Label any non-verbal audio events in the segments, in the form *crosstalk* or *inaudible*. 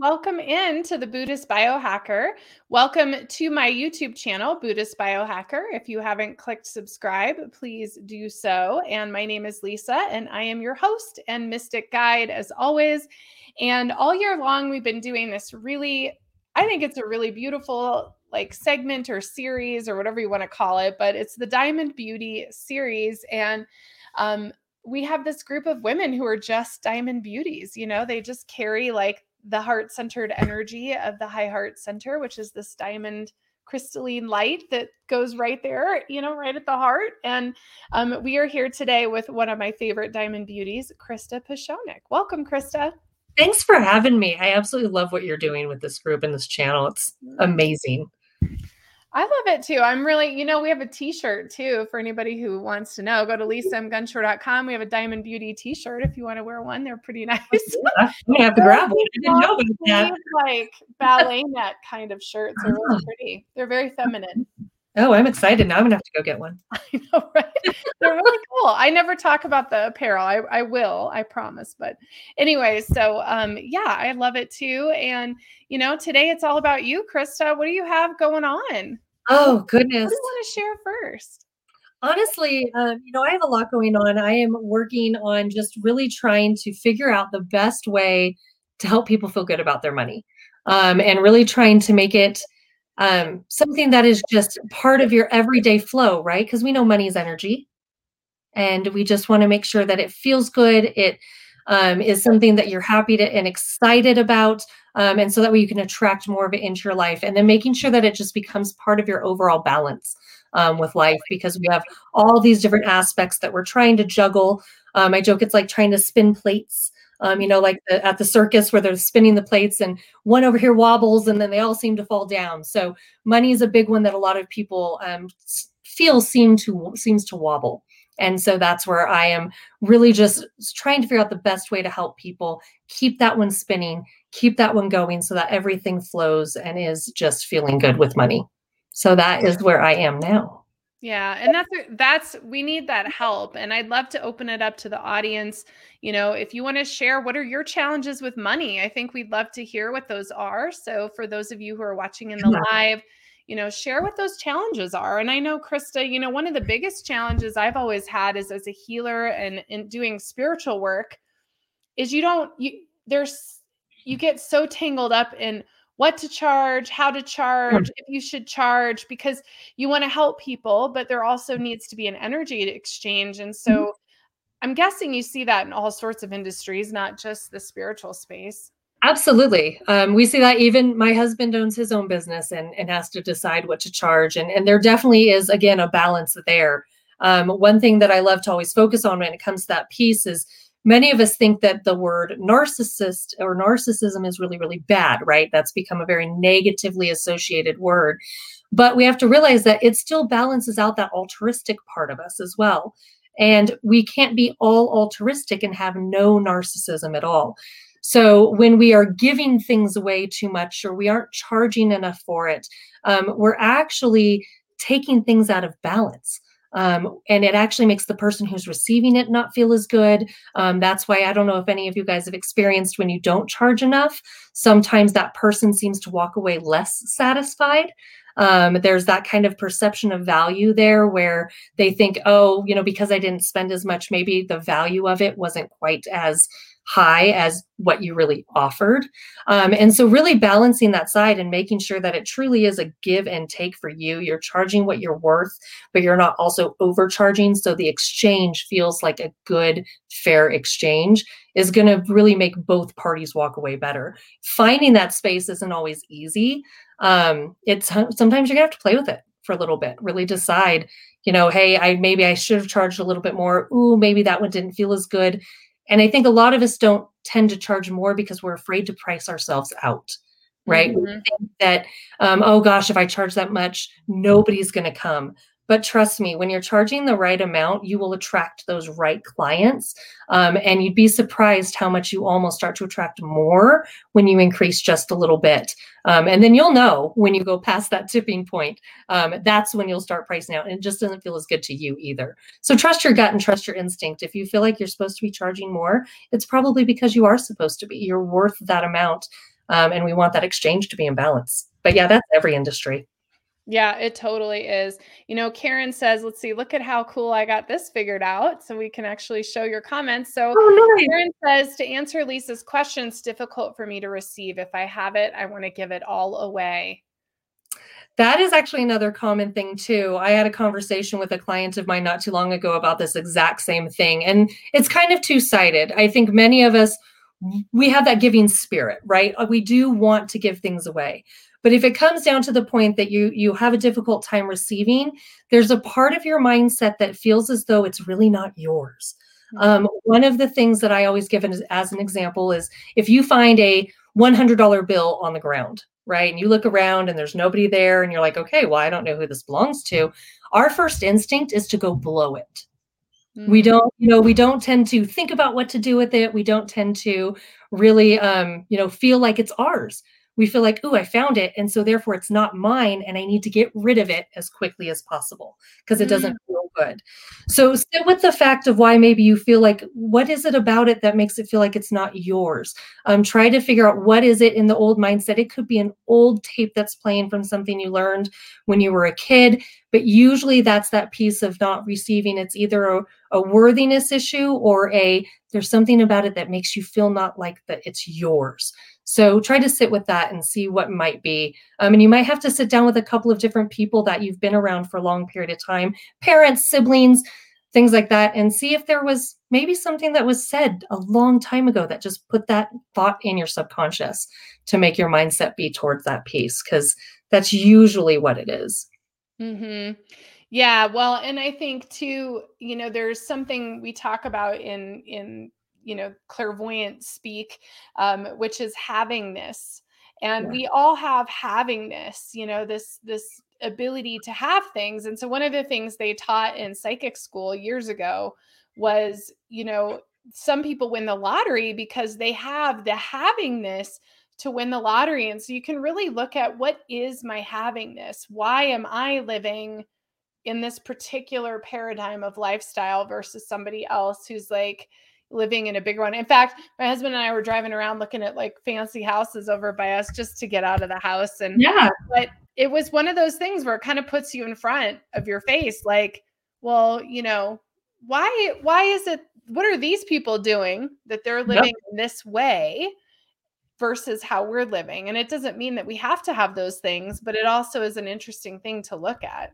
welcome in to the Buddhist Biohacker. Welcome to my YouTube channel, Buddhist Biohacker. If you haven't clicked subscribe, please do so. And my name is Lisa, and I am your host and mystic guide as always. And all year long, we've been doing this really, I think it's a really beautiful like segment or series or whatever you want to call it, but it's the Diamond Beauty series. And um, we have this group of women who are just diamond beauties. You know, they just carry like the heart centered energy of the high heart center, which is this diamond crystalline light that goes right there, you know, right at the heart. And um, we are here today with one of my favorite diamond beauties, Krista Pashonik. Welcome, Krista. Thanks for having me. I absolutely love what you're doing with this group and this channel. It's mm. amazing. I love it too. I'm really, you know, we have a t-shirt too for anybody who wants to know. Go to lisamgunshore.com. We have a Diamond Beauty t-shirt if you want to wear one. They're pretty *laughs* nice. Yeah, I have to grab one. I didn't know about that. Like ballet net kind of shirts are really ah. pretty. They're very feminine. Oh, I'm excited. Now I'm gonna have to go get one. *laughs* I know, right? *laughs* They're really cool. I never talk about the apparel. I, I will, I promise. But anyway, so um, yeah, I love it too. And you know, today it's all about you, Krista. What do you have going on? Oh goodness. What do you want to share first? Honestly, um, you know, I have a lot going on. I am working on just really trying to figure out the best way to help people feel good about their money, um, and really trying to make it um, something that is just part of your everyday flow, right? Because we know money is energy, and we just want to make sure that it feels good. It um, is something that you're happy to and excited about, um, and so that way you can attract more of it into your life, and then making sure that it just becomes part of your overall balance um, with life because we have all these different aspects that we're trying to juggle. Um, I joke it's like trying to spin plates um, you know, like the, at the circus where they're spinning the plates and one over here wobbles and then they all seem to fall down. So money is a big one that a lot of people um, feel seem to seems to wobble. And so that's where I am really just trying to figure out the best way to help people keep that one spinning, keep that one going so that everything flows and is just feeling good with money. So that is where I am now. Yeah, and that's that's we need that help and I'd love to open it up to the audience. You know, if you want to share what are your challenges with money? I think we'd love to hear what those are. So for those of you who are watching in the live, you know, share what those challenges are. And I know Krista, you know, one of the biggest challenges I've always had is as a healer and in doing spiritual work is you don't you there's you get so tangled up in what to charge, how to charge, if you should charge, because you want to help people, but there also needs to be an energy exchange. And so mm-hmm. I'm guessing you see that in all sorts of industries, not just the spiritual space. Absolutely. Um, we see that even my husband owns his own business and, and has to decide what to charge. And, and there definitely is, again, a balance there. Um, one thing that I love to always focus on when it comes to that piece is many of us think that the word narcissist or narcissism is really, really bad, right? That's become a very negatively associated word. But we have to realize that it still balances out that altruistic part of us as well. And we can't be all altruistic and have no narcissism at all. So when we are giving things away too much or we aren't charging enough for it, um, we're actually taking things out of balance. Um, and it actually makes the person who's receiving it not feel as good. Um, that's why I don't know if any of you guys have experienced when you don't charge enough, sometimes that person seems to walk away less satisfied. Um, there's that kind of perception of value there where they think, oh, you know, because I didn't spend as much, maybe the value of it wasn't quite as high as what you really offered. Um, and so, really balancing that side and making sure that it truly is a give and take for you. You're charging what you're worth, but you're not also overcharging. So, the exchange feels like a good, fair exchange is going to really make both parties walk away better. Finding that space isn't always easy. Um, it's sometimes you're going to have to play with it for a little bit, really decide you know, hey, I maybe I should have charged a little bit more. Ooh, maybe that one didn't feel as good. And I think a lot of us don't tend to charge more because we're afraid to price ourselves out, right? Mm-hmm. that, um, oh gosh, if I charge that much, nobody's going to come. But trust me, when you're charging the right amount, you will attract those right clients. Um, and you'd be surprised how much you almost start to attract more when you increase just a little bit. Um, and then you'll know when you go past that tipping point, um, that's when you'll start pricing out. And it just doesn't feel as good to you either. So trust your gut and trust your instinct. If you feel like you're supposed to be charging more, it's probably because you are supposed to be. You're worth that amount. Um, and we want that exchange to be in balance. But yeah, that's every industry. Yeah, it totally is. You know, Karen says, let's see, look at how cool I got this figured out. So we can actually show your comments. So oh, nice. Karen says, to answer Lisa's question, it's difficult for me to receive. If I have it, I want to give it all away. That is actually another common thing, too. I had a conversation with a client of mine not too long ago about this exact same thing. And it's kind of two sided. I think many of us, we have that giving spirit, right? Uh, we do want to give things away. But if it comes down to the point that you you have a difficult time receiving, there's a part of your mindset that feels as though it's really not yours. Mm-hmm. Um, one of the things that I always give as, as an example is if you find a $100 bill on the ground, right, and you look around and there's nobody there, and you're like, okay, well, I don't know who this belongs to. Our first instinct is to go blow it. Mm-hmm. We don't, you know, we don't tend to think about what to do with it. We don't tend to really, um, you know, feel like it's ours we feel like, oh, I found it. And so therefore it's not mine and I need to get rid of it as quickly as possible because it doesn't mm. feel good. So sit with the fact of why maybe you feel like, what is it about it that makes it feel like it's not yours? Um, try to figure out what is it in the old mindset. It could be an old tape that's playing from something you learned when you were a kid, but usually that's that piece of not receiving. It's either a, a worthiness issue or a there's something about it that makes you feel not like that it's yours. So try to sit with that and see what might be. Um, and you might have to sit down with a couple of different people that you've been around for a long period of time, parents, siblings, things like that, and see if there was maybe something that was said a long time ago that just put that thought in your subconscious to make your mindset be towards that piece, because that's usually what it is. Mm-hmm. Yeah, well, and I think too, you know, there's something we talk about in in you know clairvoyant speak um, which is havingness and yeah. we all have havingness you know this this ability to have things. And so one of the things they taught in psychic school years ago was you know some people win the lottery because they have the havingness to win the lottery. And so you can really look at what is my havingness? Why am i living in this particular paradigm of lifestyle versus somebody else who's like living in a bigger one. In fact, my husband and I were driving around looking at like fancy houses over by us just to get out of the house. And yeah, but it was one of those things where it kind of puts you in front of your face, like, well, you know, why why is it what are these people doing that they're living yep. in this way versus how we're living? And it doesn't mean that we have to have those things, but it also is an interesting thing to look at.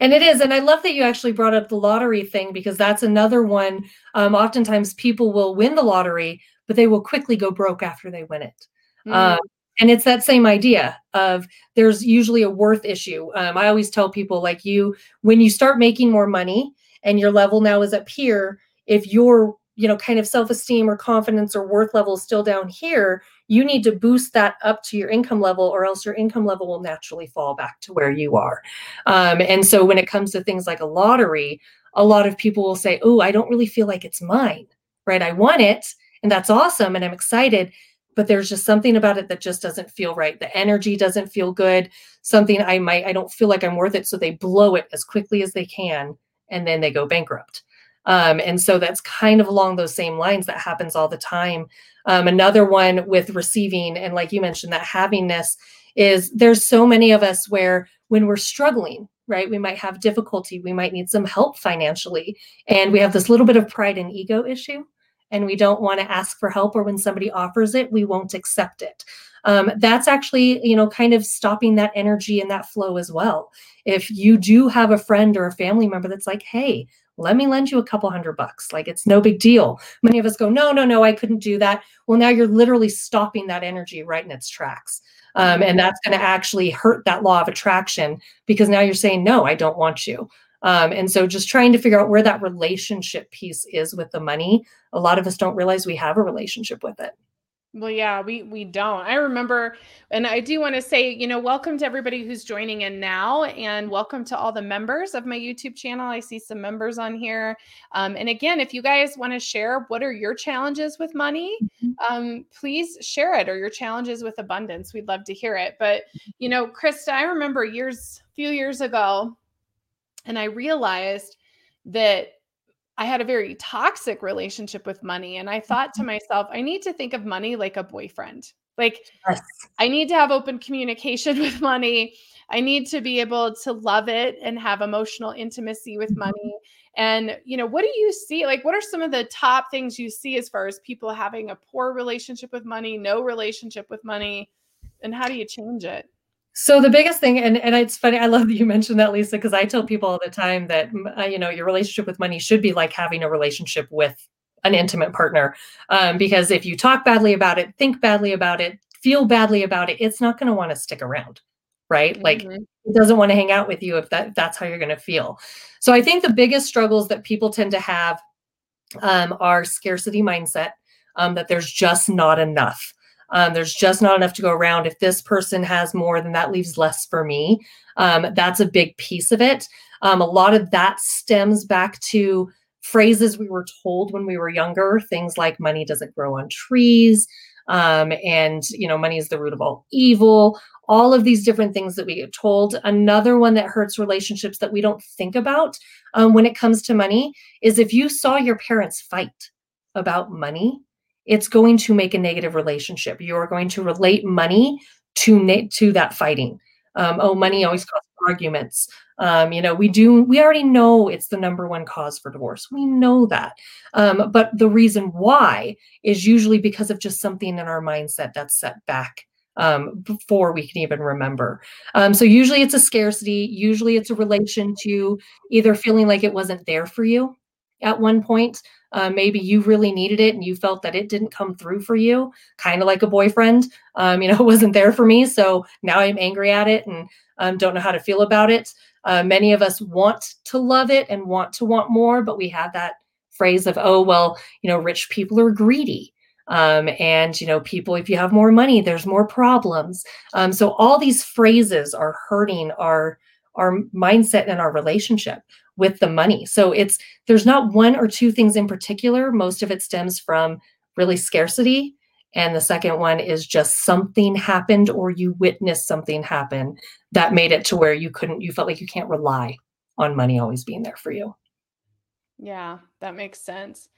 And it is. And I love that you actually brought up the lottery thing because that's another one. Um, oftentimes people will win the lottery, but they will quickly go broke after they win it. Mm. Um, and it's that same idea of there's usually a worth issue. Um, I always tell people like you, when you start making more money and your level now is up here, if your you know kind of self-esteem or confidence or worth level is still down here you need to boost that up to your income level or else your income level will naturally fall back to where you are. Um, and so when it comes to things like a lottery a lot of people will say oh i don't really feel like it's mine right? I want it and that's awesome and i'm excited but there's just something about it that just doesn't feel right. The energy doesn't feel good. Something i might i don't feel like i'm worth it so they blow it as quickly as they can and then they go bankrupt um, and so that's kind of along those same lines that happens all the time. Um, another one with receiving, and like you mentioned, that havingness is there's so many of us where when we're struggling, right, we might have difficulty, we might need some help financially, and we have this little bit of pride and ego issue, and we don't want to ask for help, or when somebody offers it, we won't accept it. Um, that's actually, you know, kind of stopping that energy and that flow as well. If you do have a friend or a family member that's like, hey, let me lend you a couple hundred bucks. Like it's no big deal. Many of us go, no, no, no, I couldn't do that. Well, now you're literally stopping that energy right in its tracks. Um, and that's going to actually hurt that law of attraction because now you're saying, no, I don't want you. Um, and so just trying to figure out where that relationship piece is with the money. A lot of us don't realize we have a relationship with it. Well, yeah, we we don't. I remember, and I do want to say, you know, welcome to everybody who's joining in now, and welcome to all the members of my YouTube channel. I see some members on here, um, and again, if you guys want to share what are your challenges with money, mm-hmm. um, please share it or your challenges with abundance. We'd love to hear it. But you know, Krista, I remember years, few years ago, and I realized that I had a very toxic relationship with money. And I thought to mm-hmm. myself, I need to think of money like a boyfriend. Like, yes. I need to have open communication *laughs* with money. I need to be able to love it and have emotional intimacy with mm-hmm. money. And, you know, what do you see? Like, what are some of the top things you see as far as people having a poor relationship with money, no relationship with money? And how do you change it? So the biggest thing, and, and it's funny, I love that you mentioned that, Lisa, because I tell people all the time that uh, you know your relationship with money should be like having a relationship with an intimate partner. Um, because if you talk badly about it, think badly about it, feel badly about it, it's not going to want to stick around, right? Mm-hmm. Like it doesn't want to hang out with you if that that's how you're going to feel. So I think the biggest struggles that people tend to have um, are scarcity mindset, um, that there's just not enough. Um, there's just not enough to go around. If this person has more, then that leaves less for me. Um, that's a big piece of it. Um, a lot of that stems back to phrases we were told when we were younger, things like money doesn't grow on trees. Um, and you know, money is the root of all evil. All of these different things that we get told. Another one that hurts relationships that we don't think about um, when it comes to money is if you saw your parents fight about money, it's going to make a negative relationship. You're going to relate money to na- to that fighting. Um, oh, money always causes arguments. Um, you know, we do. We already know it's the number one cause for divorce. We know that, um, but the reason why is usually because of just something in our mindset that's set back um, before we can even remember. Um, so usually it's a scarcity. Usually it's a relation to either feeling like it wasn't there for you at one point uh, maybe you really needed it and you felt that it didn't come through for you, kind of like a boyfriend. Um, you know, *laughs* it wasn't there for me. So now I'm angry at it and um, don't know how to feel about it. Uh, many of us want to love it and want to want more, but we have that phrase of, oh, well, you know, rich people are greedy. Um, and you know people if you have more money there's more problems um, so all these phrases are hurting our our mindset and our relationship with the money. So it's there's not one or two things in particular. Most of it stems from really scarcity. And the second one is just something happened or you witnessed something happen that made it to where you couldn't, you felt like you can't rely on money always being there for you. Yeah, that makes sense.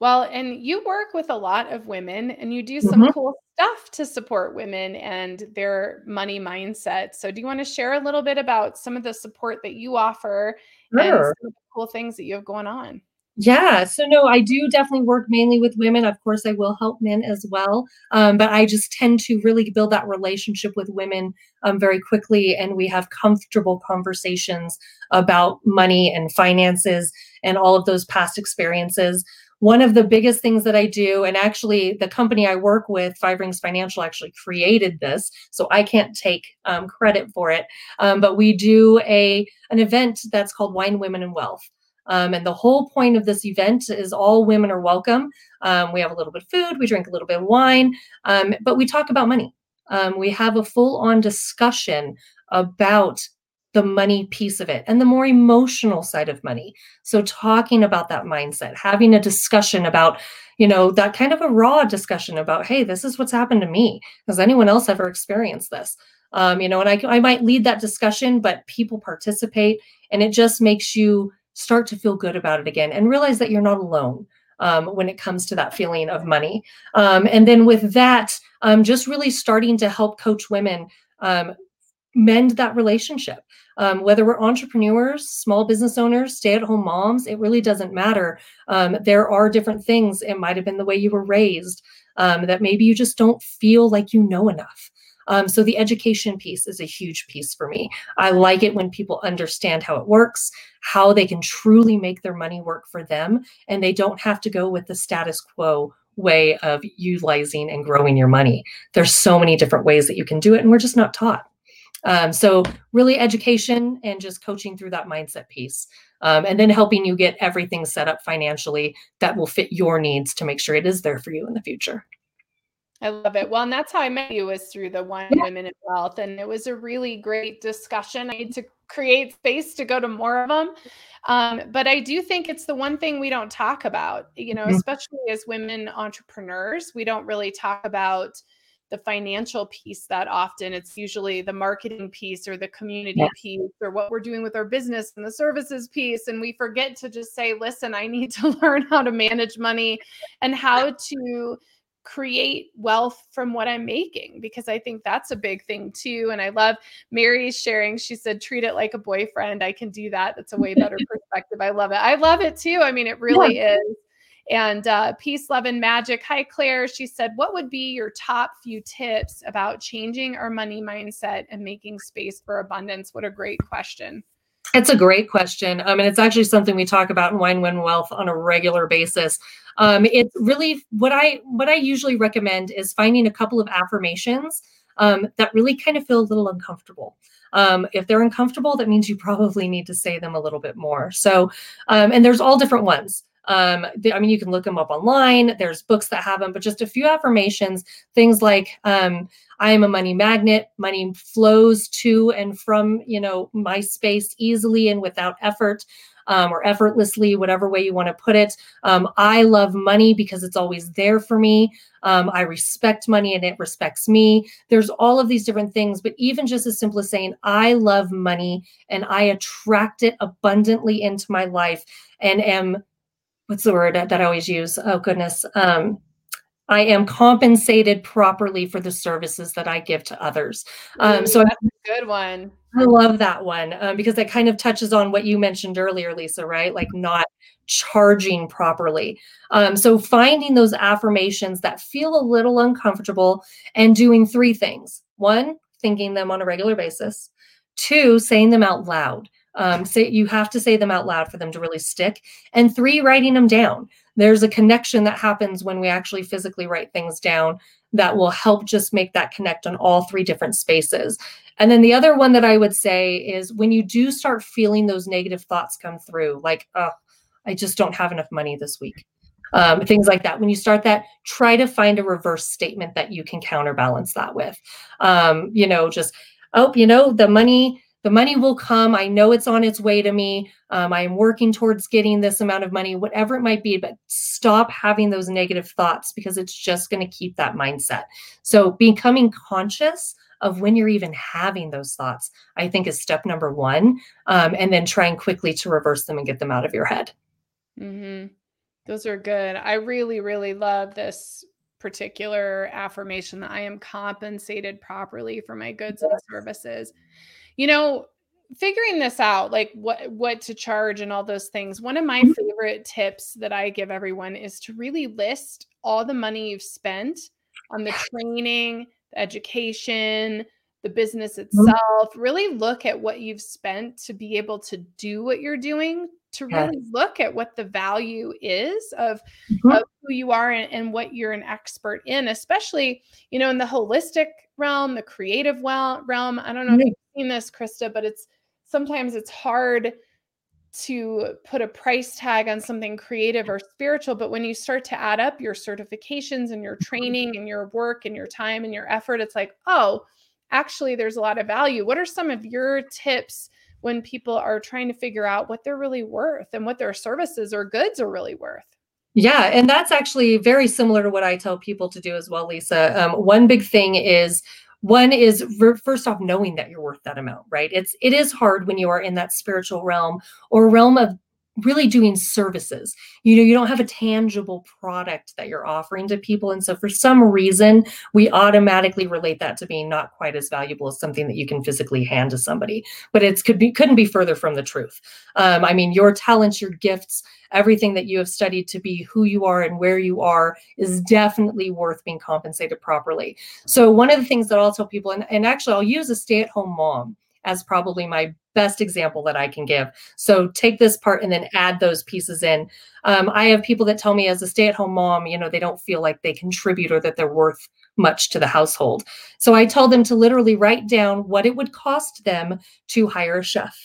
Well, and you work with a lot of women and you do some mm-hmm. cool stuff to support women and their money mindset. So, do you want to share a little bit about some of the support that you offer sure. and some of the cool things that you have going on? Yeah, so no, I do definitely work mainly with women. Of course, I will help men as well, um, but I just tend to really build that relationship with women um, very quickly, and we have comfortable conversations about money and finances and all of those past experiences one of the biggest things that I do, and actually the company I work with, Five Rings Financial, actually created this, so I can't take um, credit for it. Um, but we do a an event that's called Wine, Women, and Wealth. Um, and the whole point of this event is all women are welcome. Um, we have a little bit of food, we drink a little bit of wine, um, but we talk about money. Um, we have a full on discussion about the money piece of it and the more emotional side of money. So talking about that mindset, having a discussion about, you know, that kind of a raw discussion about, hey, this is what's happened to me. Has anyone else ever experienced this? Um, you know, and I, I might lead that discussion, but people participate and it just makes you start to feel good about it again and realize that you're not alone. Um, when it comes to that feeling of money. Um, and then with that, um, just really starting to help coach women um, mend that relationship. Um, whether we're entrepreneurs, small business owners, stay at home moms, it really doesn't matter. Um, there are different things. It might have been the way you were raised um, that maybe you just don't feel like you know enough. Um, so the education piece is a huge piece for me. I like it when people understand how it works, how they can truly make their money work for them, and they don't have to go with the status quo way of utilizing and growing your money. There's so many different ways that you can do it, and we're just not taught. Um, so really education and just coaching through that mindset piece. Um, and then helping you get everything set up financially that will fit your needs to make sure it is there for you in the future. I love it. Well, and that's how I met you was through the Wine yeah. Women in Wealth. And it was a really great discussion. I need to create space to go to more of them. Um, but I do think it's the one thing we don't talk about, you know, mm-hmm. especially as women entrepreneurs, we don't really talk about the financial piece that often. It's usually the marketing piece or the community yeah. piece or what we're doing with our business and the services piece. And we forget to just say, listen, I need to *laughs* learn how to manage money and how to create wealth from what I'm making because I think that's a big thing too. And I love Mary's sharing. She said, treat it like a boyfriend. I can do that. That's a way *laughs* better perspective. I love it. I love it too. I mean, it really yeah. is. And uh, peace, love, and magic. Hi, Claire. She said, What would be your top few tips about changing our money mindset and making space for abundance? What a great question. It's a great question. Um, and it's actually something we talk about in Wine Win Wealth on a regular basis. Um, it's really what I what I usually recommend is finding a couple of affirmations um, that really kind of feel a little uncomfortable. Um, if they're uncomfortable, that means you probably need to say them a little bit more. So, um, and there's all different ones. Um, I mean, you can look them up online. There's books that have them, but just a few affirmations, things like, um, I am a money magnet. Money flows to and from, you know, my space easily and without effort. Um, or effortlessly, whatever way you want to put it. Um, I love money because it's always there for me. Um, I respect money and it respects me. There's all of these different things, but even just as simple as saying, I love money and I attract it abundantly into my life and am what's the word that I always use? Oh goodness. Um, I am compensated properly for the services that I give to others. Um, so that's a good one. I love that one um, because that kind of touches on what you mentioned earlier, Lisa, right? Like not charging properly. Um, so finding those affirmations that feel a little uncomfortable and doing three things. One, thinking them on a regular basis. Two, saying them out loud. Um, say you have to say them out loud for them to really stick. And three, writing them down. There's a connection that happens when we actually physically write things down that will help just make that connect on all three different spaces. And then the other one that I would say is when you do start feeling those negative thoughts come through, like, oh, I just don't have enough money this week. Um, things like that. When you start that, try to find a reverse statement that you can counterbalance that with. Um, you know, just, oh, you know, the money the money will come. I know it's on its way to me. Um, I am working towards getting this amount of money, whatever it might be, but stop having those negative thoughts because it's just going to keep that mindset. So, becoming conscious of when you're even having those thoughts, I think is step number one. Um, and then trying quickly to reverse them and get them out of your head. Mm-hmm. Those are good. I really, really love this particular affirmation that I am compensated properly for my goods and services you know figuring this out like what what to charge and all those things one of my mm-hmm. favorite tips that i give everyone is to really list all the money you've spent on the training the education the business mm-hmm. itself really look at what you've spent to be able to do what you're doing to really yes. look at what the value is of, mm-hmm. of who you are and, and, what you're an expert in especially you know in the holistic realm the creative realm i don't know mm-hmm. if you've seen this krista but it's sometimes it's hard to put a price tag on something creative or spiritual but when you start to add up your certifications and your training and your work and your time and your effort it's like oh actually there's a lot of value what are some of your tips when people are trying to figure out what they're really worth and what their services or goods are really worth. Yeah, and that's actually very similar to what I tell people to do as well, Lisa. Um, one big thing is one is first off knowing that you're worth that amount right it's it is hard when you are in that spiritual realm or realm of really doing services. You know, you don't have a tangible product that you're offering to people. And so for some reason, we automatically relate that to being not quite as valuable as something that you can physically hand to somebody. But it's could be couldn't be further from the truth. Um, I mean, your talents, your gifts, everything that you have studied to be who you are and where you are is definitely worth being compensated properly. So one of the things that I'll tell people, and, and actually I'll use a stay-at-home mom as probably my best example that I can give. So take this part and then add those pieces in. Um, I have people that tell me as a stay at home mom, you know, they don't feel like they contribute or that they're worth much to the household. So I tell them to literally write down what it would cost them to hire a chef,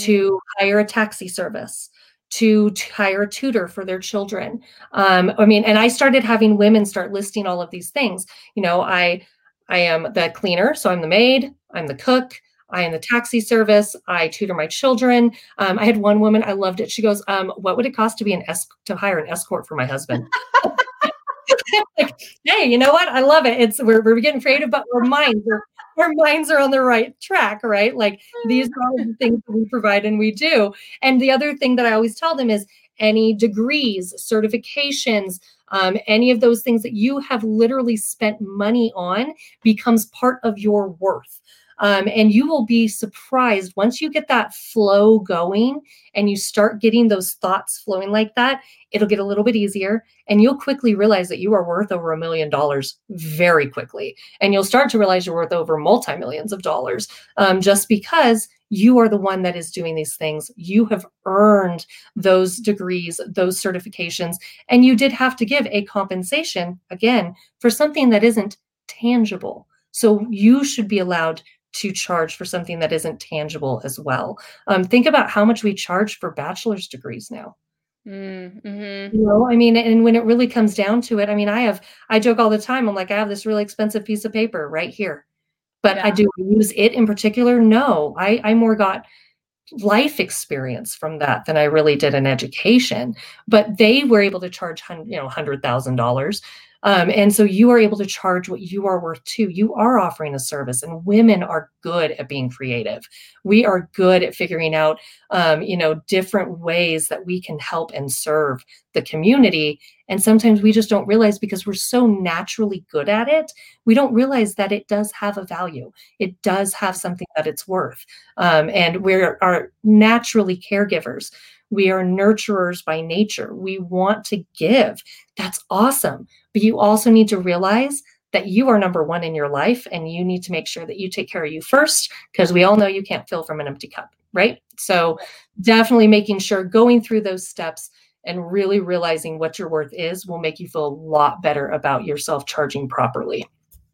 to hire a taxi service, to, to hire a tutor for their children. Um, I mean, and I started having women start listing all of these things. You know, I I am the cleaner, so I'm the maid, I'm the cook, I am the taxi service. I tutor my children. Um, I had one woman, I loved it. She goes, um, "What would it cost to be an es- to hire an escort for my husband?" *laughs* *laughs* like, hey, you know what? I love it. It's we're, we're getting creative, but our minds are our minds are on the right track, right? Like these are all the things that we provide and we do. And the other thing that I always tell them is any degrees, certifications, um, any of those things that you have literally spent money on becomes part of your worth. Um, and you will be surprised once you get that flow going and you start getting those thoughts flowing like that, it'll get a little bit easier. And you'll quickly realize that you are worth over a million dollars very quickly. And you'll start to realize you're worth over multi millions of dollars um, just because you are the one that is doing these things. You have earned those degrees, those certifications, and you did have to give a compensation again for something that isn't tangible. So you should be allowed to charge for something that isn't tangible as well. Um, think about how much we charge for bachelor's degrees now. Mm-hmm. You know, I mean, and when it really comes down to it, I mean, I have, I joke all the time. I'm like, I have this really expensive piece of paper right here, but yeah. I do use it in particular. No, I, I more got life experience from that than I really did an education. But they were able to charge, you know, hundred thousand dollars um, and so you are able to charge what you are worth too. You are offering a service, and women are good at being creative. We are good at figuring out, um, you know, different ways that we can help and serve the community. And sometimes we just don't realize because we're so naturally good at it, we don't realize that it does have a value. It does have something that it's worth. Um, and we are naturally caregivers. We are nurturers by nature. We want to give. That's awesome. But you also need to realize that you are number one in your life and you need to make sure that you take care of you first because we all know you can't fill from an empty cup, right? So, definitely making sure going through those steps and really realizing what your worth is will make you feel a lot better about yourself charging properly.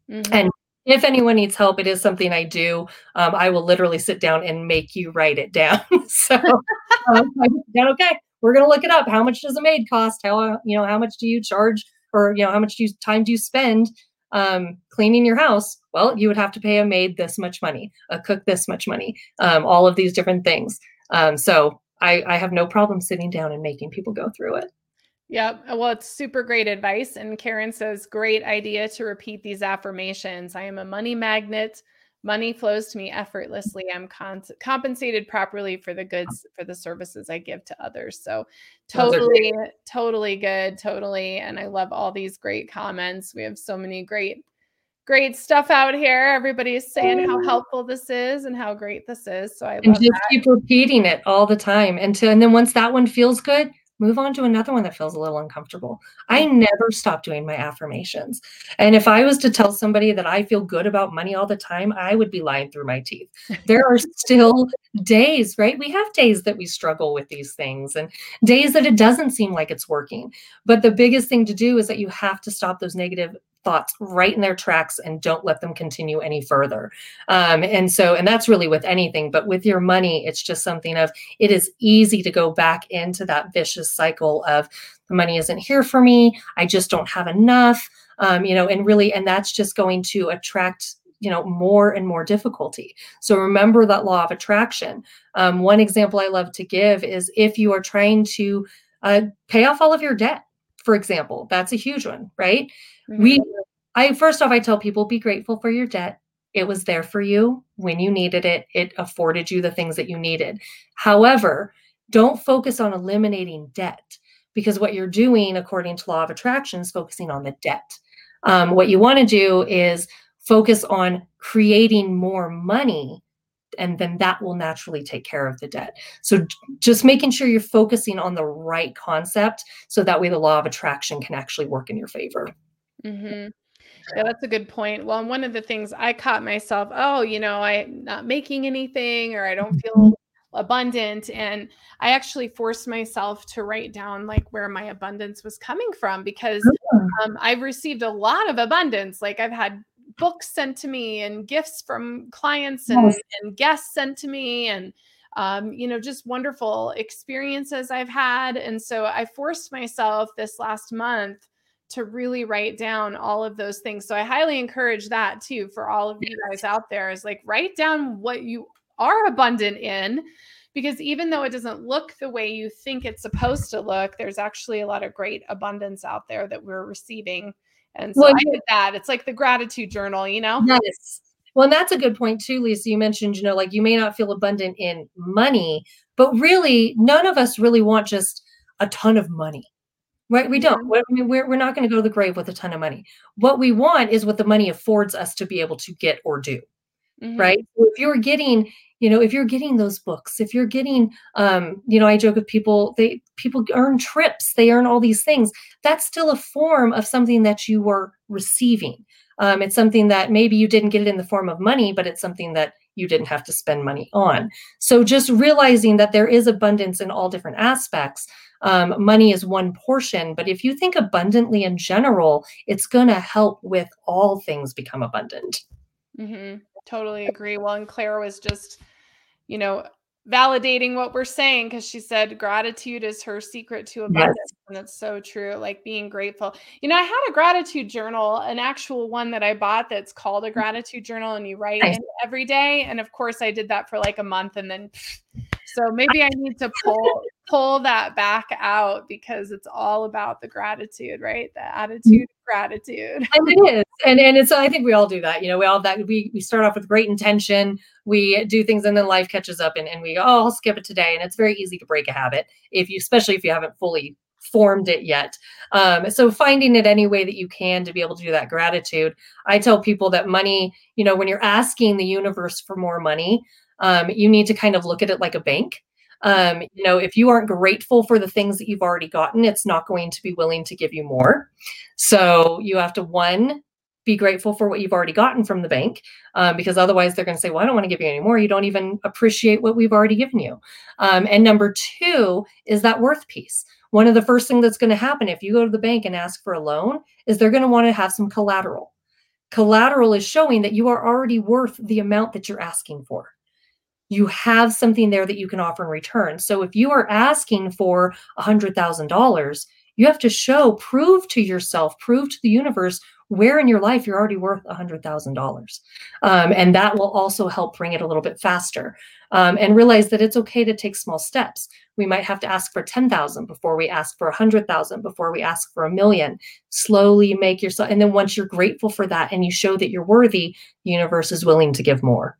Mm-hmm. And if anyone needs help, it is something I do. Um, I will literally sit down and make you write it down. *laughs* so, *laughs* um, okay, we're going to look it up. How much does a maid cost? How you know how much do you charge, or you know how much do you, time do you spend um, cleaning your house? Well, you would have to pay a maid this much money, a cook this much money, um, all of these different things. Um, so I, I have no problem sitting down and making people go through it. Yep. Uh, well, it's super great advice. And Karen says, great idea to repeat these affirmations. I am a money magnet. Money flows to me effortlessly. I'm con- compensated properly for the goods, for the services I give to others. So, totally, totally good. Totally. And I love all these great comments. We have so many great, great stuff out here. Everybody is saying how helpful this is and how great this is. So, I and just that. keep repeating it all the time until, and then once that one feels good, move on to another one that feels a little uncomfortable. I mm. never stop doing my affirmations. And if I was to tell somebody that I feel good about money all the time, I would be lying through my teeth. There are *laughs* still days, right? We have days that we struggle with these things and days that it doesn't seem like it's working. But the biggest thing to do is that you have to stop those negative thoughts right in their tracks and don't let them continue any further. Um, and so, and that's really with anything, but with your money, it's just something of it is easy to go back into that vicious cycle of the money isn't here for me. I just don't have enough. Um, you know, and really, and that's just going to attract you know more and more difficulty so remember that law of attraction um, one example i love to give is if you are trying to uh, pay off all of your debt for example that's a huge one right Mm-hmm. We, I first off, I tell people be grateful for your debt. It was there for you when you needed it. It afforded you the things that you needed. However, don't focus on eliminating debt because what you're doing, according to law of attraction, is focusing on the debt. Um, what you want to do is focus on creating more money and then that will naturally take care of the debt. So just making sure you're focusing on the right concept so that way the law of attraction can actually work in your favor. Mm-hmm. *laughs* Yeah, that's a good point. Well, one of the things I caught myself, oh, you know, I'm not making anything or I don't feel mm-hmm. abundant. And I actually forced myself to write down like where my abundance was coming from because um, I've received a lot of abundance. Like I've had books sent to me and gifts from clients and, and guests sent to me and um, you know, just wonderful experiences I've had. And so I forced myself this last month to really write down all of those things. So I highly encourage that too for all of you guys out there is like write down what you are abundant in because even though it doesn't look the way you think it's supposed to look, there's actually a lot of great abundance out there that we're receiving. And so well, I did that. It's like the gratitude journal, you know? Yes. Well, and that's a good point too, Lisa. You mentioned, you know, like you may not feel abundant in money, but really, none of us really want just a ton of money, right? We don't. I mean, we're, we're not going to go to the grave with a ton of money. What we want is what the money affords us to be able to get or do, mm-hmm. right? So if you're getting, you know, if you're getting those books, if you're getting, um, you know, I joke with people, they people earn trips, they earn all these things. That's still a form of something that you were receiving. Um, it's something that maybe you didn't get it in the form of money, but it's something that you didn't have to spend money on. So just realizing that there is abundance in all different aspects. Um, money is one portion, but if you think abundantly in general, it's going to help with all things become abundant. Mm-hmm. Totally agree. Well, and Claire was just, you know, validating what we're saying because she said gratitude is her secret to abundance yes. and that's so true like being grateful you know i had a gratitude journal an actual one that i bought that's called a mm-hmm. gratitude journal and you write nice. in every day and of course i did that for like a month and then so maybe i need to pull pull that back out because it's all about the gratitude right the mm-hmm. attitude gratitude. And it is. And and it's I think we all do that. You know, we all that we we start off with great intention, we do things and then life catches up and, and we go, oh, I'll skip it today. And it's very easy to break a habit if you especially if you haven't fully formed it yet. Um, so finding it any way that you can to be able to do that gratitude. I tell people that money, you know, when you're asking the universe for more money, um, you need to kind of look at it like a bank. Um, you know, if you aren't grateful for the things that you've already gotten, it's not going to be willing to give you more. So you have to one be grateful for what you've already gotten from the bank um, because otherwise they're going to say well i don't want to give you any more. You don't even appreciate what we've already given you. Um, and number two is that worth piece. One of the first things that's going to happen if you go to the bank and ask for a loan is they're going to want to have some collateral. Collateral is showing that you are already worth the amount that you're asking for you have something there that you can offer in return. So if you are asking for $100,000, you have to show, prove to yourself, prove to the universe where in your life you're already worth $100,000. Um, and that will also help bring it a little bit faster. Um, and realize that it's okay to take small steps. We might have to ask for 10,000 before we ask for 100,000, before we ask for a million. Slowly make yourself, and then once you're grateful for that and you show that you're worthy, the universe is willing to give more.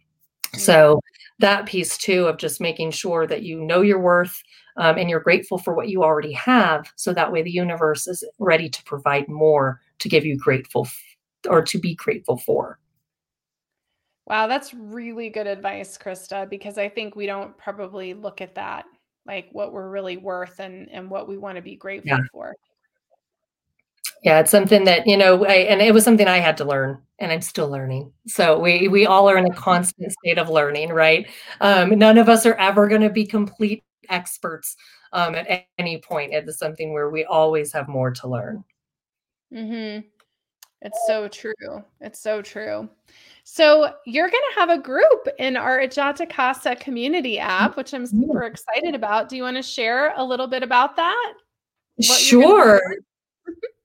So that piece too of just making sure that you know your worth um, and you're grateful for what you already have so that way the universe is ready to provide more to give you grateful f- or to be grateful for wow that's really good advice krista because i think we don't probably look at that like what we're really worth and and what we want to be grateful yeah. for yeah it's something that you know I, and it was something i had to learn and i'm still learning so we we all are in a constant state of learning right um, none of us are ever going to be complete experts um, at any point it is something where we always have more to learn mm-hmm. it's so true it's so true so you're going to have a group in our Ajata Casa community app, which I'm super excited about. Do you want to share a little bit about that? Sure. *laughs*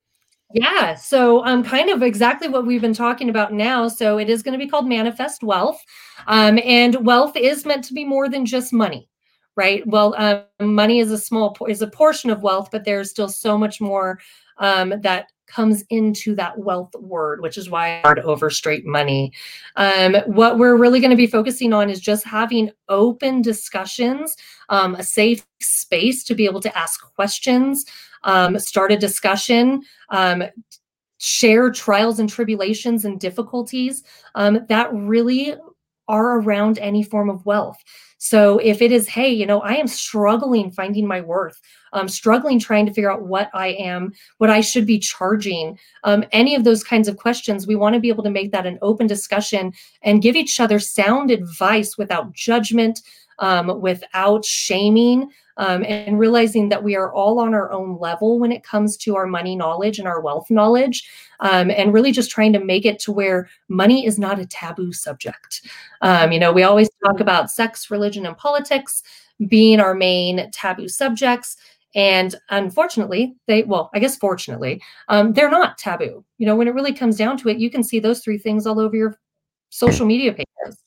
Yeah. So um, kind of exactly what we've been talking about now. So it is going to be called Manifest Wealth. Um, and wealth is meant to be more than just money, right? Well, um, money is a small is a portion of wealth, but there's still so much more um, that comes into that wealth word, which is why I hard over straight money. Um, what we're really going to be focusing on is just having open discussions, um, a safe space to be able to ask questions, um, start a discussion, um, share trials and tribulations and difficulties um, that really are around any form of wealth. So if it is, hey, you know, I am struggling finding my worth, I'm struggling trying to figure out what I am, what I should be charging, um, any of those kinds of questions, we want to be able to make that an open discussion and give each other sound advice without judgment, um, without shaming um, and realizing that we are all on our own level when it comes to our money knowledge and our wealth knowledge, um, and really just trying to make it to where money is not a taboo subject. Um, you know, we always talk about sex, religion, and politics being our main taboo subjects. And unfortunately, they, well, I guess fortunately, um, they're not taboo. You know, when it really comes down to it, you can see those three things all over your social media pages.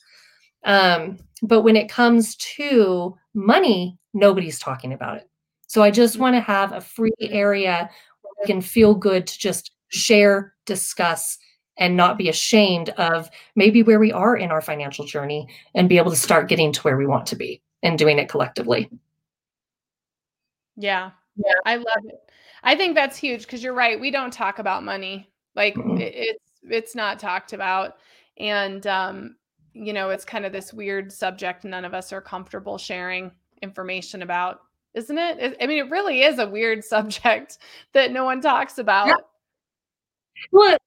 Um, but when it comes to money, nobody's talking about it. So I just want to have a free area where we can feel good to just share, discuss, and not be ashamed of maybe where we are in our financial journey and be able to start getting to where we want to be and doing it collectively. Yeah. Yeah. I love it. I think that's huge because you're right. We don't talk about money. Like mm-hmm. it's it's not talked about. And um, you know, it's kind of this weird subject none of us are comfortable sharing information about, isn't it? I mean, it really is a weird *laughs* subject that no one talks about. Yeah. Well,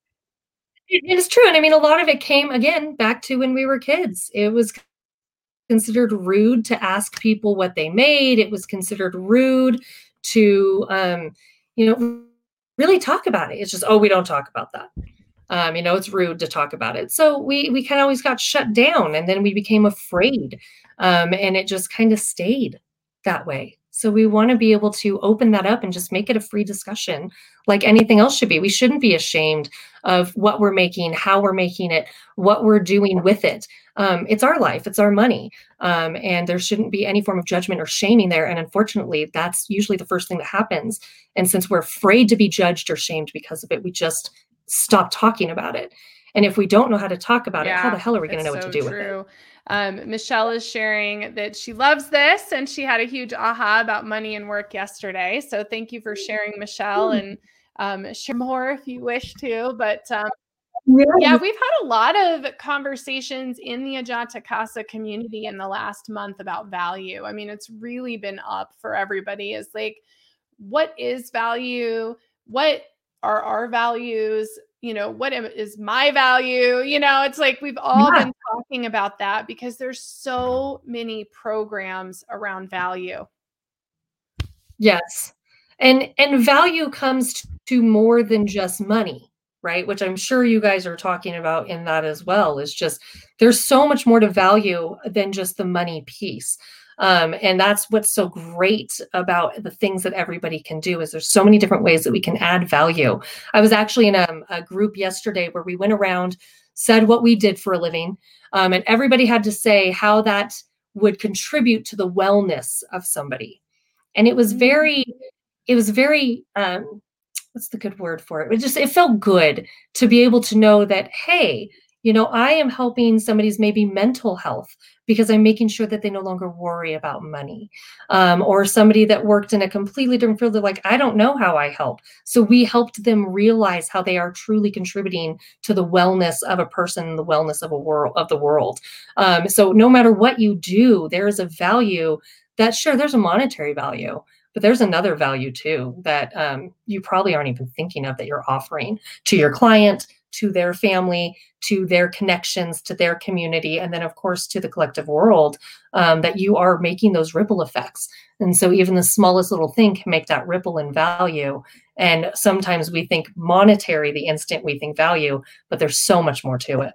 it is true. And I mean, a lot of it came again back to when we were kids. It was considered rude to ask people what they made. It was considered rude to, um, you know, really talk about it. It's just, oh, we don't talk about that. Um, you know, it's rude to talk about it. So we we kind of always got shut down, and then we became afraid, um, and it just kind of stayed that way. So we want to be able to open that up and just make it a free discussion, like anything else should be. We shouldn't be ashamed of what we're making, how we're making it, what we're doing with it. Um, it's our life, it's our money, um, and there shouldn't be any form of judgment or shaming there. And unfortunately, that's usually the first thing that happens. And since we're afraid to be judged or shamed because of it, we just stop talking about it. And if we don't know how to talk about yeah, it, how the hell are we going to know so what to do true. with it? Um, Michelle is sharing that she loves this and she had a huge aha about money and work yesterday. So thank you for sharing, Michelle, and um, share more if you wish to. But um, yeah. yeah, we've had a lot of conversations in the Ajata Casa community in the last month about value. I mean, it's really been up for everybody. Is like, what is value? What are our values you know what is my value? You know it's like we've all yeah. been talking about that because there's so many programs around value. Yes. And and value comes to more than just money right? Which i'm sure you guys are talking about in that as well is just there's so much more to value than just the money piece um, and that's what's so great about the things that everybody can do is there's so many different ways that we can add value. I was actually in a, a group yesterday where we went around, said what we did for a living, um, and everybody had to say how that would contribute to the wellness of somebody. And it was mm. very, it was very, um, what's the good word for it? It just, it felt good to be able to know that, hey, you know, I am helping somebody's maybe mental health because I'm making sure that they no longer worry about money. Um, or somebody that worked in a completely different field, they're like, I don't know how I help. So we helped them realize how they are truly contributing to the wellness of a person, the wellness of a world of the world. Um, so no matter what you do, there is a value that sure there's a monetary value but there's another value too that um, you probably aren't even thinking of that you're offering to your client to their family, to their connections, to their community, and then, of course, to the collective world, um, that you are making those ripple effects. And so, even the smallest little thing can make that ripple in value. And sometimes we think monetary the instant we think value, but there's so much more to it.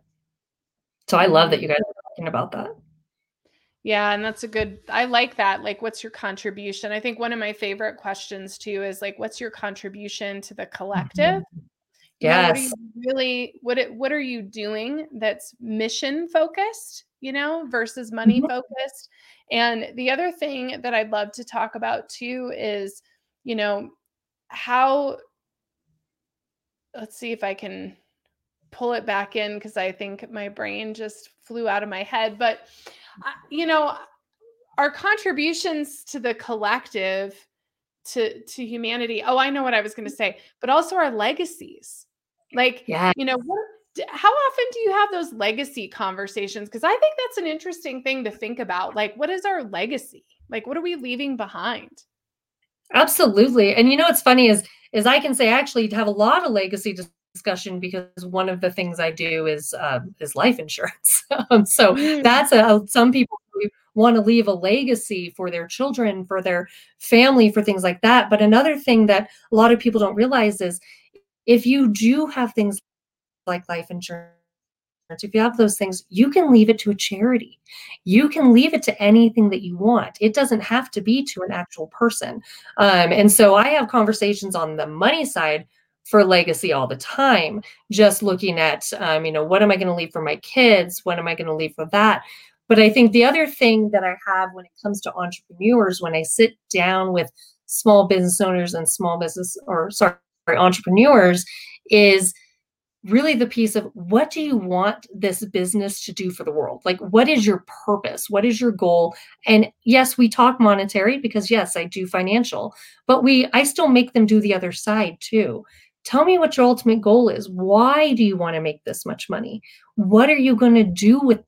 So, I love that you guys are talking about that. Yeah, and that's a good I like that. Like what's your contribution? I think one of my favorite questions too is like what's your contribution to the collective? Mm-hmm. Yes. What really what it, what are you doing that's mission focused, you know, versus money mm-hmm. focused? And the other thing that I'd love to talk about too is, you know, how let's see if I can pull it back in because I think my brain just flew out of my head, but you know, our contributions to the collective to to humanity. Oh, I know what I was going to say, but also our legacies like, yeah. you know, what, how often do you have those legacy conversations? Because I think that's an interesting thing to think about. Like, what is our legacy? Like, what are we leaving behind? Absolutely. And you know what's funny is is I can say I actually have a lot of legacy discussion because one of the things I do is uh, is life insurance. *laughs* um, so mm. that's a some people want to leave a legacy for their children, for their family, for things like that. But another thing that a lot of people don't realize is if you do have things like life insurance, if you have those things, you can leave it to a charity. You can leave it to anything that you want. It doesn't have to be to an actual person. Um, and so I have conversations on the money side for legacy all the time, just looking at, um, you know, what am I going to leave for my kids? What am I going to leave for that? But I think the other thing that I have when it comes to entrepreneurs, when I sit down with small business owners and small business, or sorry, entrepreneurs, is really the piece of what do you want this business to do for the world? Like, what is your purpose? What is your goal? And yes, we talk monetary because yes, I do financial, but we, I still make them do the other side too. Tell me what your ultimate goal is. Why do you want to make this much money? What are you going to do with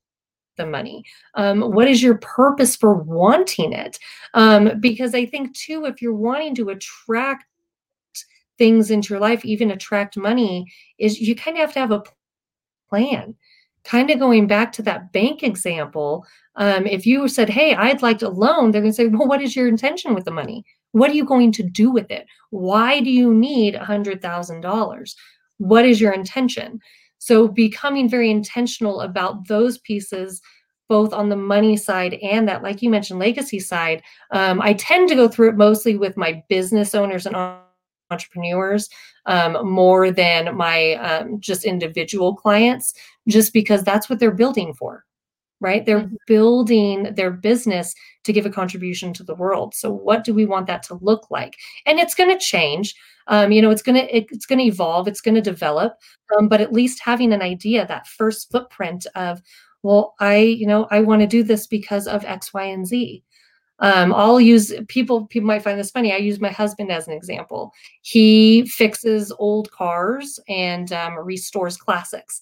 the money? Um, what is your purpose for wanting it? Um, because I think, too, if you're wanting to attract things into your life, even attract money, is you kind of have to have a plan. Kind of going back to that bank example, um, if you said, Hey, I'd like a loan, they're going to say, Well, what is your intention with the money? What are you going to do with it? Why do you need $100,000? What is your intention? So, becoming very intentional about those pieces, both on the money side and that, like you mentioned, legacy side. Um, I tend to go through it mostly with my business owners and entrepreneurs um, more than my um, just individual clients, just because that's what they're building for, right? They're mm-hmm. building their business to give a contribution to the world. So, what do we want that to look like? And it's going to change. Um, you know, it's going to it's going to evolve. It's going to develop. Um, but at least having an idea, that first footprint of, well, I you know I want to do this because of X, Y, and Z. Um, I'll use people. People might find this funny. I use my husband as an example. He fixes old cars and um, restores classics,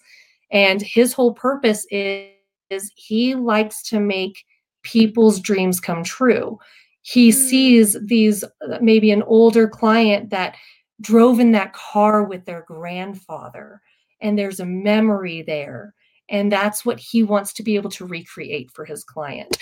and his whole purpose is, is he likes to make people's dreams come true. He mm. sees these uh, maybe an older client that drove in that car with their grandfather, and there's a memory there and that's what he wants to be able to recreate for his client.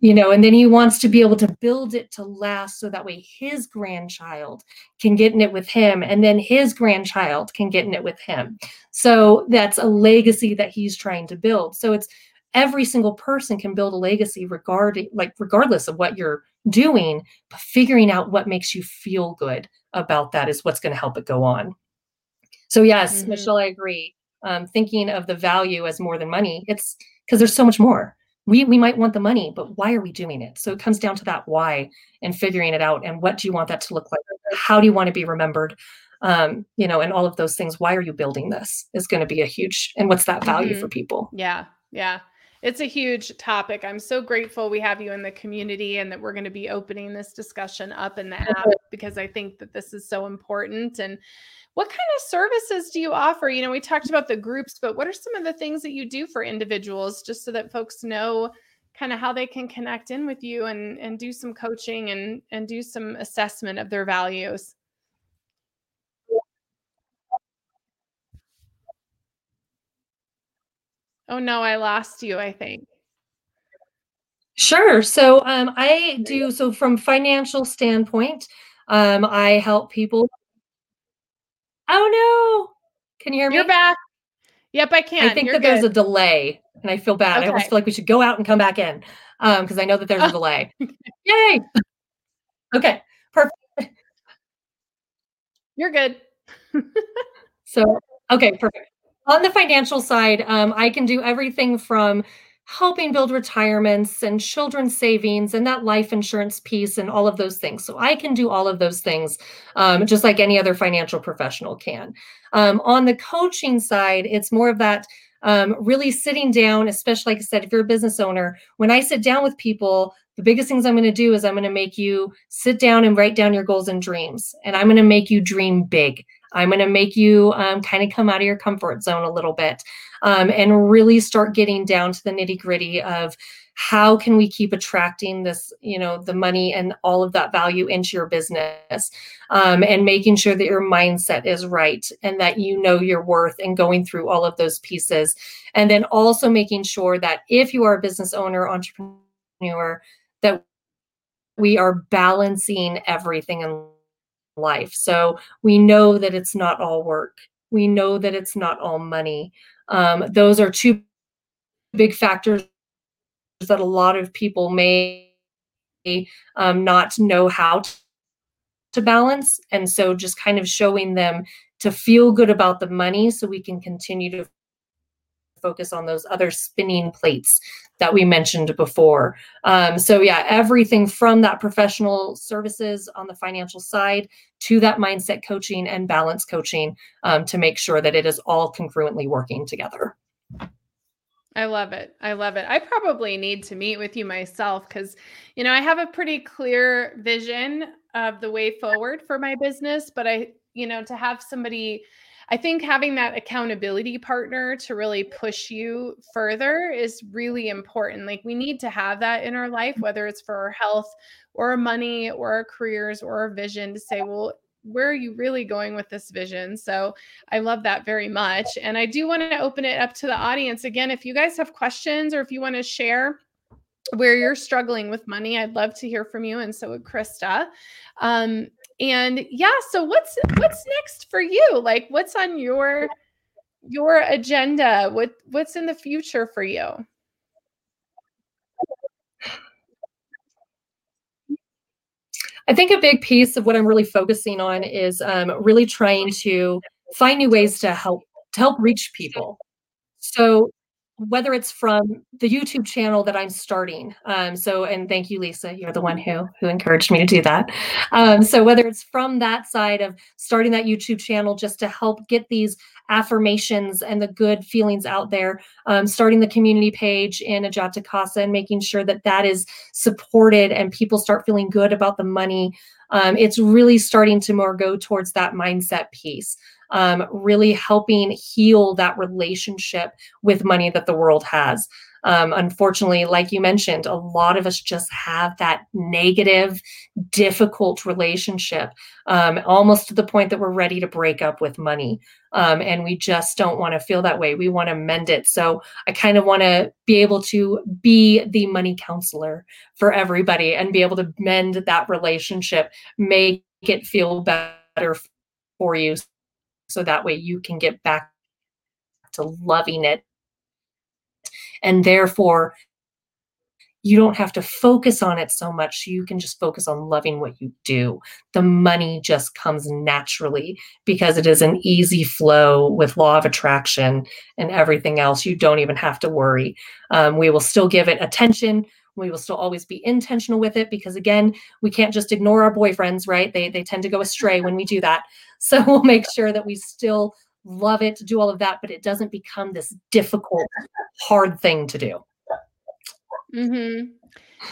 You know and then he wants to be able to build it to last so that way his grandchild can get in it with him and then his grandchild can get in it with him. So that's a legacy that he's trying to build. So it's every single person can build a legacy regarding like regardless of what you're doing but figuring out what makes you feel good about that is what's going to help it go on. So yes mm-hmm. michelle i agree um, thinking of the value as more than money. It's because there's so much more. We we might want the money, but why are we doing it? So it comes down to that why and figuring it out. And what do you want that to look like? How do you want to be remembered? Um, you know, and all of those things. Why are you building this? Is going to be a huge. And what's that value mm-hmm. for people? Yeah, yeah. It's a huge topic. I'm so grateful we have you in the community and that we're going to be opening this discussion up in the app *laughs* because I think that this is so important. And what kind of services do you offer? You know, we talked about the groups, but what are some of the things that you do for individuals just so that folks know kind of how they can connect in with you and and do some coaching and and do some assessment of their values? Oh no, I lost you, I think. Sure. So um, I do so from financial standpoint, um, I help people Oh no. Can you hear me? You're back. Yep, I can. I think You're that good. there's a delay and I feel bad. Okay. I almost feel like we should go out and come back in um because I know that there's a delay. *laughs* Yay. Okay, perfect. You're good. so, okay, perfect. On the financial side, um, I can do everything from helping build retirements and children's savings and that life insurance piece and all of those things. So I can do all of those things um, just like any other financial professional can. Um, on the coaching side, it's more of that um, really sitting down, especially like I said, if you're a business owner, when I sit down with people, the biggest things I'm going to do is I'm going to make you sit down and write down your goals and dreams. And I'm going to make you dream big. I'm going to make you um, kind of come out of your comfort zone a little bit um, and really start getting down to the nitty gritty of how can we keep attracting this you know the money and all of that value into your business um, and making sure that your mindset is right and that you know your worth and going through all of those pieces. And then also making sure that if you are a business owner entrepreneur that we are balancing everything in life. So we know that it's not all work. We know that it's not all money. Um, those are two big factors that a lot of people may um, not know how to balance. And so just kind of showing them to feel good about the money so we can continue to focus on those other spinning plates that we mentioned before. Um, so, yeah, everything from that professional services on the financial side to that mindset coaching and balance coaching um, to make sure that it is all congruently working together. I love it. I love it. I probably need to meet with you myself because, you know, I have a pretty clear vision of the way forward for my business, but I, you know, to have somebody, I think having that accountability partner to really push you further is really important. Like we need to have that in our life, mm-hmm. whether it's for our health or our money or our careers or our vision to say, well, where are you really going with this vision? So I love that very much. And I do want to open it up to the audience. Again, if you guys have questions or if you want to share where you're struggling with money, I'd love to hear from you. And so would Krista. Um, and yeah, so what's what's next for you? Like what's on your your agenda? What what's in the future for you? I think a big piece of what I'm really focusing on is um, really trying to find new ways to help to help reach people. So whether it's from the YouTube channel that I'm starting. Um, so, and thank you, Lisa. You're the one who who encouraged me to do that. Um, so, whether it's from that side of starting that YouTube channel just to help get these affirmations and the good feelings out there, um, starting the community page in Ajata Casa and making sure that that is supported and people start feeling good about the money. Um, it's really starting to more go towards that mindset piece um, really helping heal that relationship with money that the world has. Um, unfortunately, like you mentioned, a lot of us just have that negative, difficult relationship, um, almost to the point that we're ready to break up with money. Um, and we just don't want to feel that way. We want to mend it. So I kind of want to be able to be the money counselor for everybody and be able to mend that relationship, make it feel better for you so that way you can get back to loving it. And therefore, you don't have to focus on it so much. You can just focus on loving what you do. The money just comes naturally because it is an easy flow with law of attraction and everything else. You don't even have to worry. Um, we will still give it attention. We will still always be intentional with it because again, we can't just ignore our boyfriends, right? They they tend to go astray when we do that. *laughs* So we'll make sure that we still love it to do all of that, but it doesn't become this difficult, hard thing to do. Mm-hmm.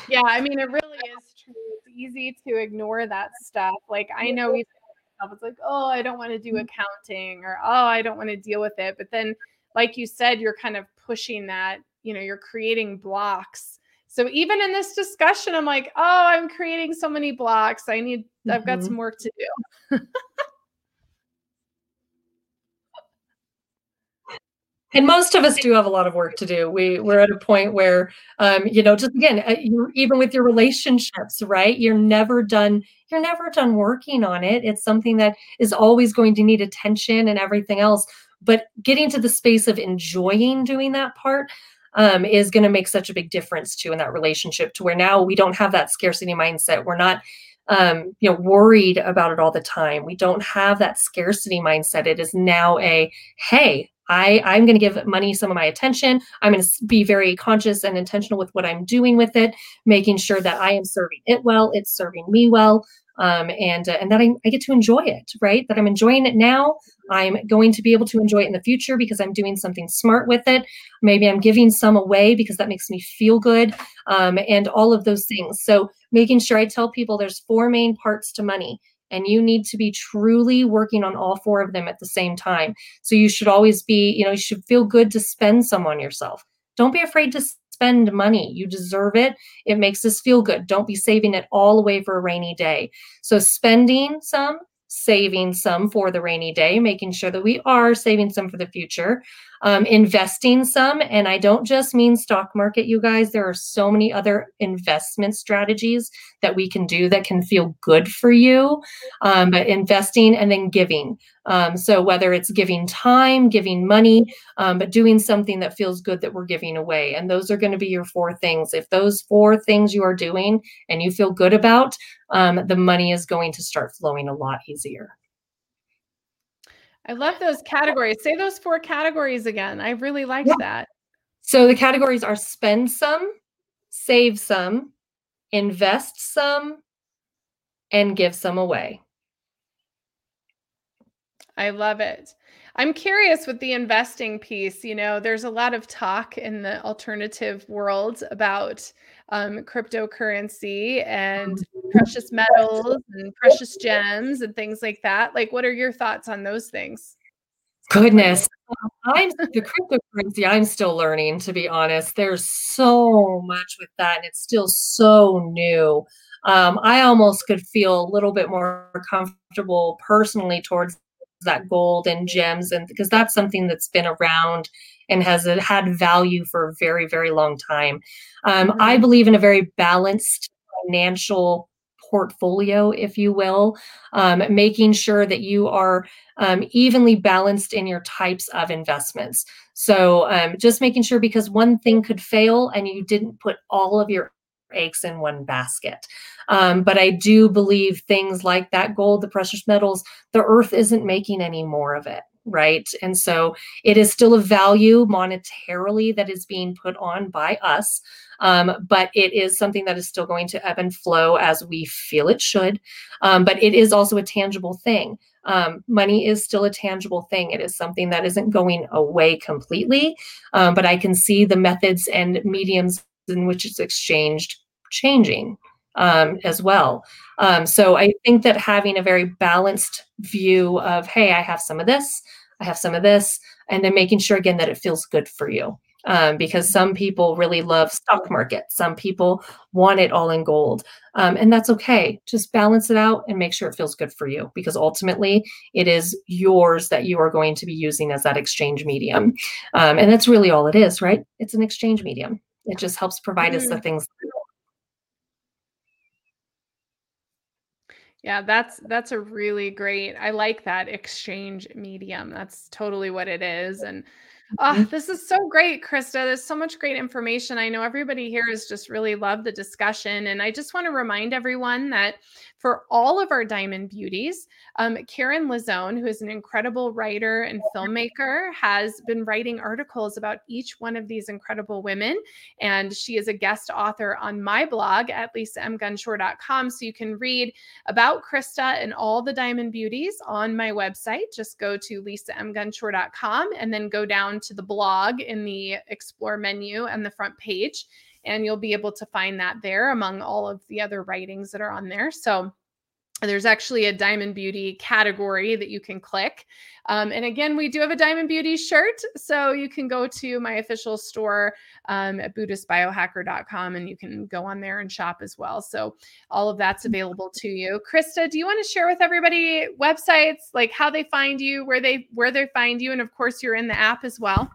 Yeah, I mean, it really is true. It's easy to ignore that stuff. Like I know we it's like, oh, I don't want to do accounting or oh, I don't want to deal with it. But then, like you said, you're kind of pushing that, you know, you're creating blocks so even in this discussion, I'm like, oh, I'm creating so many blocks. I need, mm-hmm. I've got some mm-hmm. work to do. *laughs* and most of us do have a lot of work to do we we're at a point where um, you know just again uh, even with your relationships right you're never done you're never done working on it it's something that is always going to need attention and everything else but getting to the space of enjoying doing that part um, is going to make such a big difference too in that relationship to where now we don't have that scarcity mindset. We're not um, you know worried about it all the time. We don't have that scarcity mindset. It is now a hey, I, I'm going to give money some of my attention. I'm going to be very conscious and intentional with what I'm doing with it, making sure that I am serving it well, it's serving me well, um, and uh, and that I, I get to enjoy it, right? That I'm enjoying it now. I'm going to be able to enjoy it in the future because I'm doing something smart with it. Maybe I'm giving some away because that makes me feel good, um, and all of those things. So making sure I tell people there's four main parts to money. And you need to be truly working on all four of them at the same time. So you should always be, you know, you should feel good to spend some on yourself. Don't be afraid to spend money. You deserve it. It makes us feel good. Don't be saving it all away for a rainy day. So, spending some, saving some for the rainy day, making sure that we are saving some for the future. Um, investing some. And I don't just mean stock market, you guys. There are so many other investment strategies that we can do that can feel good for you. Um, but investing and then giving. Um, so whether it's giving time, giving money, um, but doing something that feels good that we're giving away. And those are going to be your four things. If those four things you are doing and you feel good about, um, the money is going to start flowing a lot easier. I love those categories. Say those four categories again. I really like yeah. that. So the categories are spend some, save some, invest some, and give some away. I love it. I'm curious with the investing piece. You know, there's a lot of talk in the alternative world about um, cryptocurrency and precious metals and precious gems and things like that. Like, what are your thoughts on those things? Goodness, I'm the cryptocurrency. I'm still learning, to be honest. There's so much with that, and it's still so new. Um, I almost could feel a little bit more comfortable personally towards that gold and gems and because that's something that's been around and has had value for a very very long time um, mm-hmm. i believe in a very balanced financial portfolio if you will um, making sure that you are um, evenly balanced in your types of investments so um, just making sure because one thing could fail and you didn't put all of your eggs in one basket. Um, but I do believe things like that gold, the precious metals, the earth isn't making any more of it. Right. And so it is still a value monetarily that is being put on by us. Um, but it is something that is still going to ebb and flow as we feel it should. Um, but it is also a tangible thing. Um, money is still a tangible thing. It is something that isn't going away completely, um, but I can see the methods and mediums in which it's exchanged changing um, as well. Um, so I think that having a very balanced view of, hey, I have some of this, I have some of this, and then making sure again that it feels good for you. Um, because some people really love stock market. Some people want it all in gold. Um, and that's okay. Just balance it out and make sure it feels good for you because ultimately it is yours that you are going to be using as that exchange medium. Um, and that's really all it is, right? It's an exchange medium. It just helps provide mm. us the mm. things Yeah, that's that's a really great. I like that exchange medium. That's totally what it is. And oh, this is so great, Krista. There's so much great information. I know everybody here has just really loved the discussion. And I just want to remind everyone that for all of our Diamond Beauties. Um, Karen Lizone, who is an incredible writer and filmmaker, has been writing articles about each one of these incredible women. And she is a guest author on my blog at lisamgunshore.com. So you can read about Krista and all the Diamond Beauties on my website. Just go to lisamgunshore.com and then go down to the blog in the explore menu and the front page and you'll be able to find that there among all of the other writings that are on there. So there's actually a Diamond Beauty category that you can click. Um, and again, we do have a Diamond Beauty shirt. So you can go to my official store um, at BuddhistBiohacker.com and you can go on there and shop as well. So all of that's available to you. Krista, do you want to share with everybody websites, like how they find you, where they where they find you? And of course, you're in the app as well.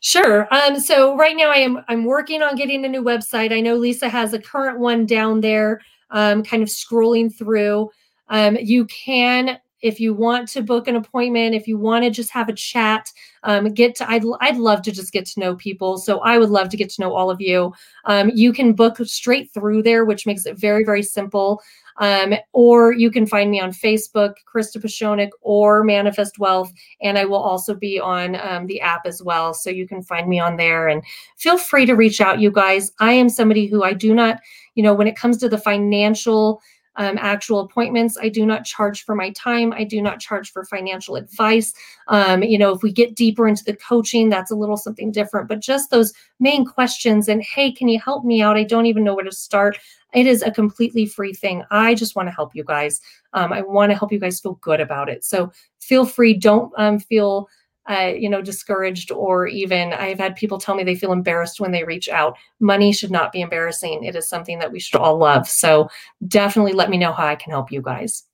Sure. Um, so right now I am I'm working on getting a new website. I know Lisa has a current one down there, um, kind of scrolling through. Um, you can, if you want to book an appointment, if you want to just have a chat, um, get to I'd I'd love to just get to know people. So I would love to get to know all of you. Um, you can book straight through there, which makes it very, very simple. Um, or you can find me on Facebook, Krista Pashonik or Manifest Wealth. And I will also be on um, the app as well. So you can find me on there and feel free to reach out, you guys. I am somebody who I do not, you know, when it comes to the financial um, actual appointments. I do not charge for my time. I do not charge for financial advice. Um, you know, if we get deeper into the coaching, that's a little something different. But just those main questions and hey, can you help me out? I don't even know where to start. It is a completely free thing. I just want to help you guys. Um, I want to help you guys feel good about it. So feel free. Don't um, feel uh, you know, discouraged or even I've had people tell me they feel embarrassed when they reach out. Money should not be embarrassing. It is something that we should all love. So definitely let me know how I can help you guys.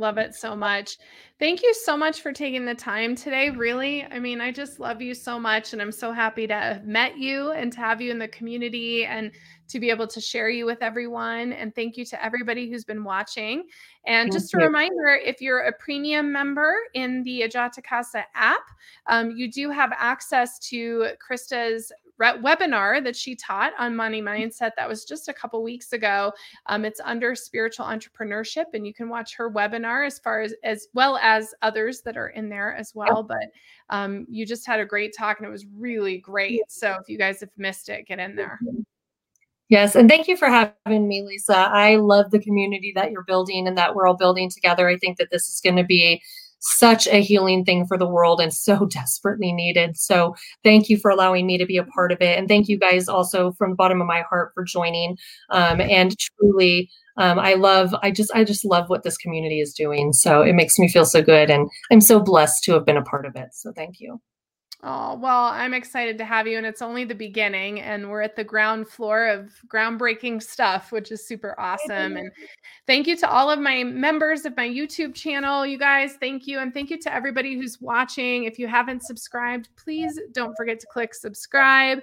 Love it so much. Thank you so much for taking the time today. Really, I mean, I just love you so much. And I'm so happy to have met you and to have you in the community and to be able to share you with everyone. And thank you to everybody who's been watching. And just a reminder if you're a premium member in the Ajata Casa app, um, you do have access to Krista's webinar that she taught on money mindset that was just a couple weeks ago. Um, it's under spiritual entrepreneurship and you can watch her webinar as far as as well as others that are in there as well but um, you just had a great talk and it was really great. So if you guys have missed it get in there. Yes, and thank you for having me, Lisa. I love the community that you're building and that we're all building together. I think that this is going to be such a healing thing for the world and so *laughs* desperately needed. So thank you for allowing me to be a part of it. And thank you guys also from the bottom of my heart for joining. Um, and truly, um, I love, I just, I just love what this community is doing. So it makes me feel so good. And I'm so blessed to have been a part of it. So thank you. Oh, well, I'm excited to have you. And it's only the beginning. And we're at the ground floor of groundbreaking stuff, which is super awesome. And thank you to all of my members of my YouTube channel. You guys, thank you. And thank you to everybody who's watching. If you haven't subscribed, please don't forget to click subscribe.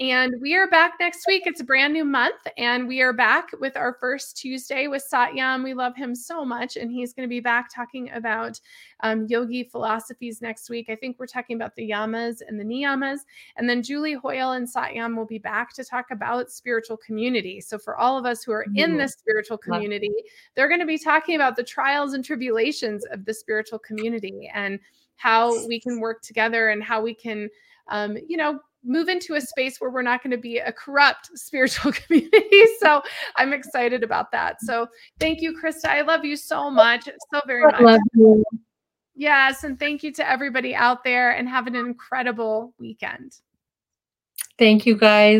And we are back next week. It's a brand new month. And we are back with our first Tuesday with Satyam. We love him so much. And he's going to be back talking about um, yogi philosophies next week. I think we're talking about the yamas and the niyamas. And then Julie Hoyle and Satyam will be back to talk about spiritual community. So for all of us who are in the spiritual community, they're going to be talking about the trials and tribulations of the spiritual community and how we can work together and how we can um, you know, move into a space where we're not going to be a corrupt *laughs* spiritual community. *laughs* so I'm excited about that. So thank you, Krista. I love you so much. So very much. Yes. And thank you to everybody out there and have an incredible weekend. Thank you, guys.